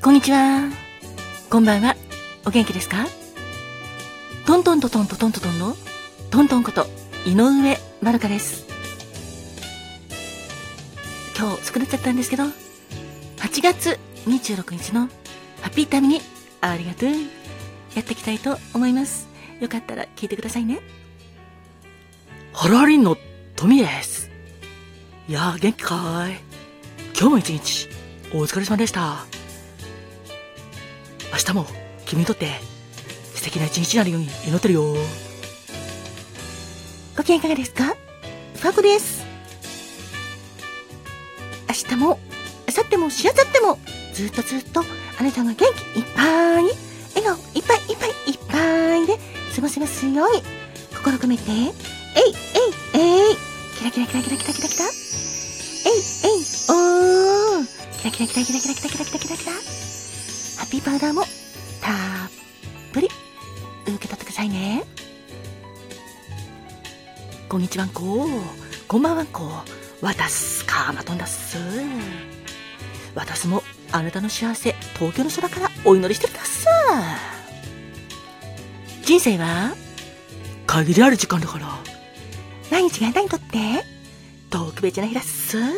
こんにちは。こんばんは。お元気ですか？トントントントントントントンのトントンこと井上まるかです。今日作っちゃったんですけど、8月26日のハッピータイムにありがとう。やっていきたいと思います。よかったら聞いてくださいね。ハラリンのトミです。いや元気かーい今日も一日、お疲れ様でした。明日も君にとって素敵な一日になるように祈ってるよ。ご機嫌いかがですか？ファコです。明日も、明後日も、しあさっても、ずっとずっと、あなたが元気いっぱい、笑顔いっぱいいっぱいいっぱいで過ごせますように、心込めて、えい、えい、えい、キラキラキラキラキラキラキラ、えい、えい、おー、キラキラキラキラキラキラキラキラキラキラ、ピーパウダーも、たっぷり、受け取ってくださいね。こんにちはんこ、こんばんはんこ、わたすかまとんだっす。私もあなたの幸せ、東京の空からお祈りしてるだっす。人生は限りある時間だから。毎日があなたにとって特別な日だっす。ハ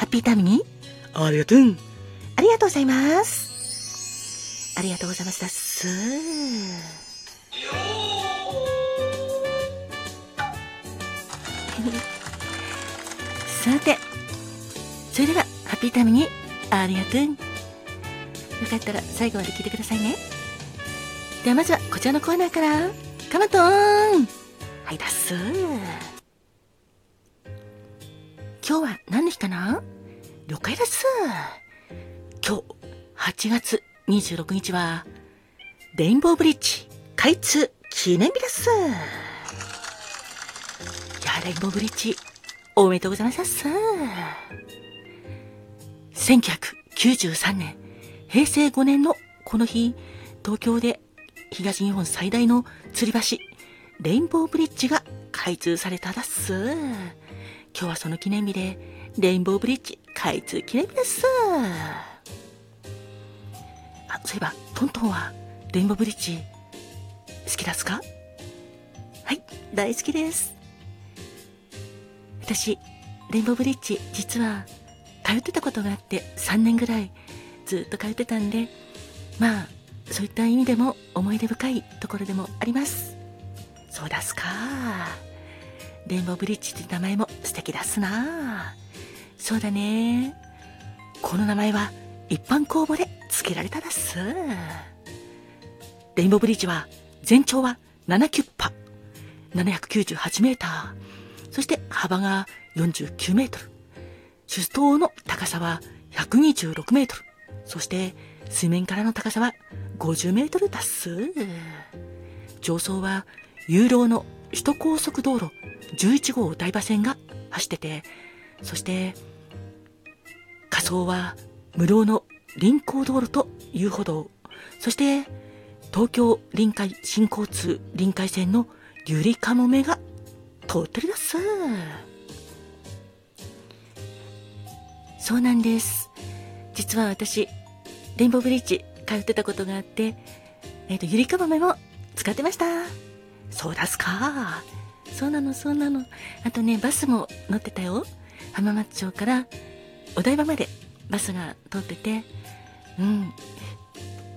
ッピータイムにありがとう。ありがとうございます。ありがとうございますだっす。さて、それでは、ハッピータイムにありがとう。よかったら最後まで聞いてくださいね。ではまずはこちらのコーナーから、カマトーンはい、だっす。今日は何の日かな？了解です。今日、8月26日は、レインボーブリッジ開通記念日です。いや、レインボーブリッジおめでとうございます。1993年、平成5年のこの日、東京で東日本最大の吊り橋、レインボーブリッジが開通されただっす。今日はその記念日で、レインボーブリッジ開通記念日です。あ、そういえば、トントンはレインボーブリッジ好きですか？はい、大好きです。私、レインボーブリッジ、実は、通ってたことがあって、3年ぐらい、ずっと通ってたんで、まあ、そういった意味でも思い出深いところでもあります。そうだすか。レインボーブリッジって名前も素敵だすな。そうだね。この名前は一般公募で付けられただす。レインボーブリッジは全長は7キュッパ、798メーター。そして幅が49メートル。主塔の高さは126メートル。そして水面からの高さは50メートルだっす。上層は有料の首都高速道路11号台場線が走ってて、そして仮想は無料の臨行道路と遊歩道、そして東京臨海新交通臨海線のゆりかもめが通ってるだっす。そうなんです。実は私、レインボーブリッジ通ってたことがあって、えっ、ー、と、ゆりかもめも使ってました。そうだすか。そうなの、そうなの。あとね、バスも乗ってたよ。浜松町からお台場までバスが通ってて、うん、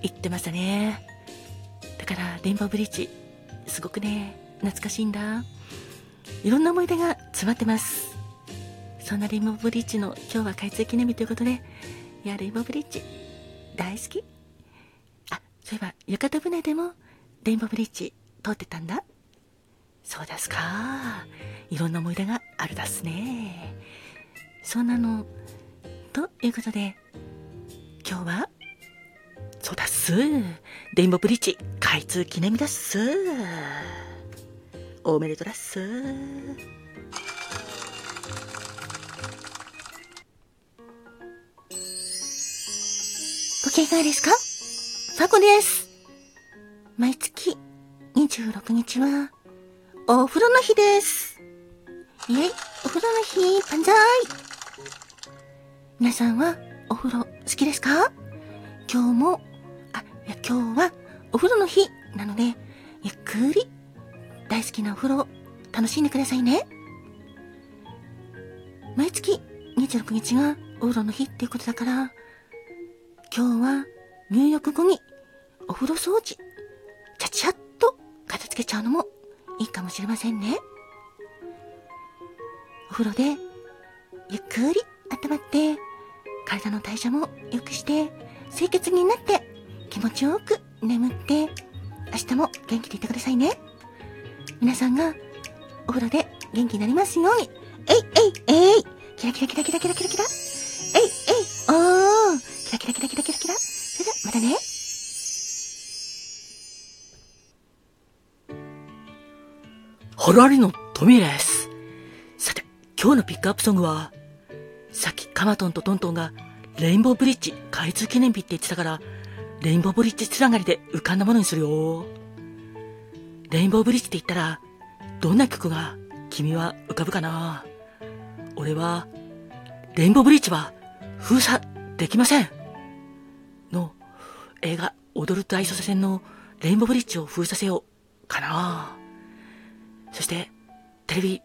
行ってましたね。だから、レインボーブリッジ、すごくね、懐かしいんだ。いろんな思い出が詰まってます。そんなレインボーブリッジの今日は開通記念日ということで、いや、レインボーブリッジ、大好き。あ、そういえば、屋形船でも、レインボーブリッジ通ってたんだ。そうですか。いろんな思い出があるだすね。そんなの、ということで、今日は、す。レインボーブリッジ開通記念日だっす。おめでとうだっす。ご機嫌いかがですか？ファコです。毎月26日は、お風呂の日です。イェイ、お風呂の日、万歳皆さんはお風呂好きですか？今日も、今日はお風呂の日なので、ゆっくり大好きなお風呂を楽しんでくださいね。毎月26日がお風呂の日っていうことだから、今日は入浴後にお風呂掃除、ちゃちゃっと片付けちゃうのもいいかもしれませんね。お風呂でゆっくり温まって、体の代謝も良くして、清潔になって気持ちよく眠って、明日も元気でいてくださいね。皆さんがお風呂で元気になりますように。えいえいえいキラキラキラキラキラキラキラえいえいおーキラキラキラキラキラキラそれではまたね。ハラリのトミーです。さて、今日のピックアップソングは、さっきカマトンとトントンがレインボーブリッジ開通記念日って言ってたから、レインボーブリッジつながりで浮かんだものにするよ。レインボーブリッジって言ったら、どんな曲が君は浮かぶかな俺は、レインボーブリッジは封鎖できません。の映画踊る大捜査線のレインボーブリッジを封鎖せよかなそして、テレビ、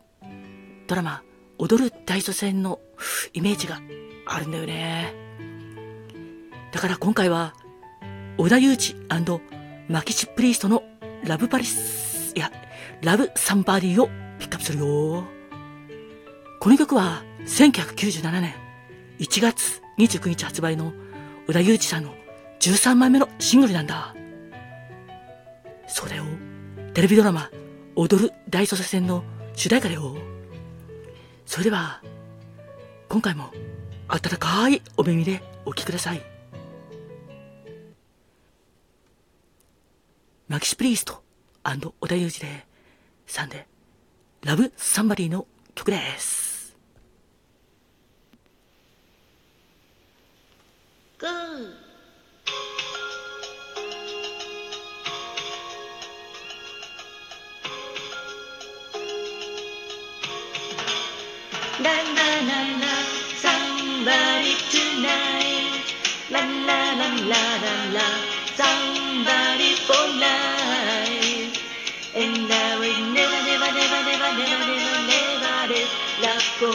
ドラマ、踊る大捜査線のイメージがあるんだよね。だから今回は、小田裕二マキシプリーストのラブパリス、いや、ラブサンバーディをピックアップするよ。この曲は1997年1月29日発売の小田裕二さんの13枚目のシングルなんだ。それをテレビドラマ踊る大捜査線の主題歌だよ。それでは、今回も温かいお耳でお聴きください。マキシプリースト小田裕二でサンデーラブサンバリーの曲です。GO! love for life and I will never never never never never never never let love go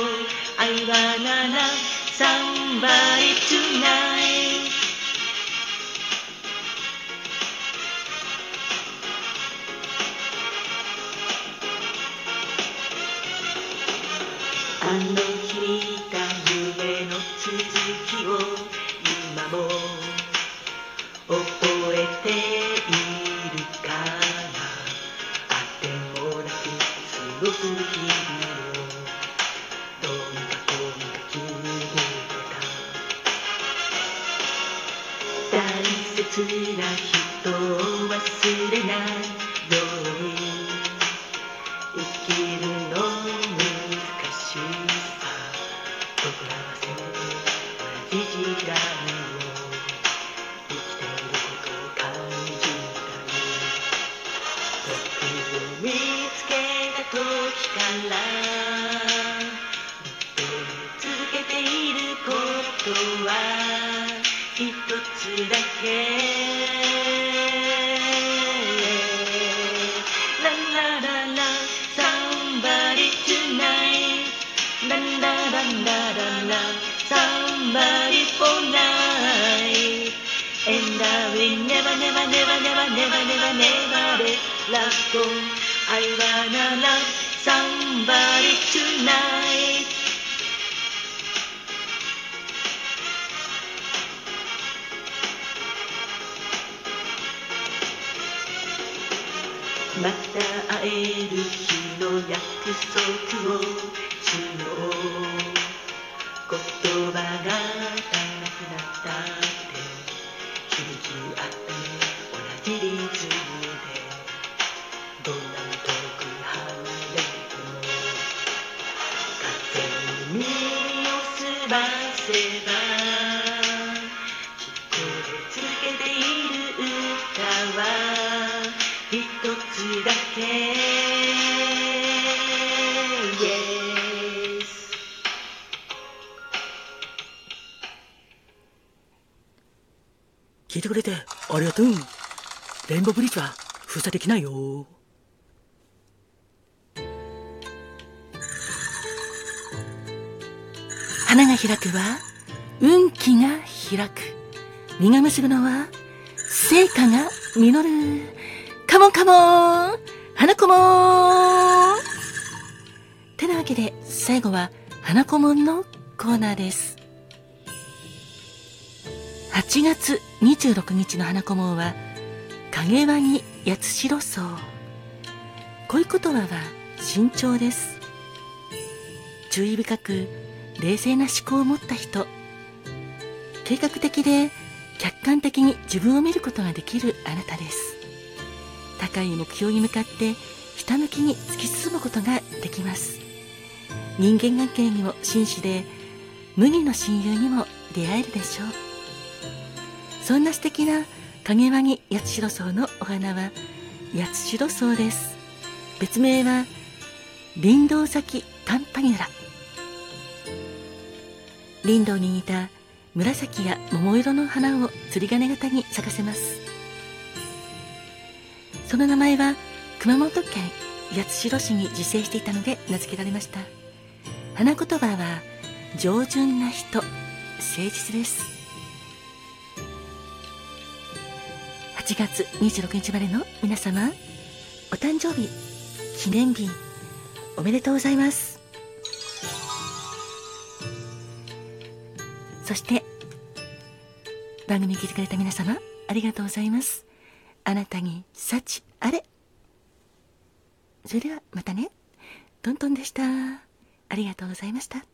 I wanna love somebody tonight あの日見た夢の続きを今も 切な人を忘れないように生きるの難しさ僕らはせめて同じ時代を生きていることを感じたい僕を見つけた時から認め続けている。ことは一つだけラララララ somebody for life and I will never never never never never never never let love I wanna love somebody tonight また会える日の約束をしよう言葉が足らなくなったって響き合って同じリズムでどんなに遠く離れても風に耳をすませば聞いてくれてありがとう。レインボーブリッジは封鎖できないよ。花が開くは運気が開く。実が結ぶのは成果が実る。カモンカモン花子もてなわけで最後は花子もんのコーナーです。8月26日の花子もんは影ワニ八代草。こういう言葉は慎重です。注意深く冷静な思考を持った人計画的で客観的に自分を見ることができるあなたです高い目標に向かってひたむきに突き進むことができます人間関係にも真摯で無二の親友にも出会えるでしょうそんな素敵な影ワギ八代草のお花は八代草です。別名は林道咲カンパニラ。林道に似た紫や桃色の花を釣り鐘型に咲かせます。その名前は熊本県八代市に自生していたので名付けられました。花言葉は上純な人誠実です。8月26日までの皆様お誕生日記念日おめでとうございますそして、番組聞いてくれた皆様、ありがとうございます。あなたに幸あれ。それではまたね。トントンでした。ありがとうございました。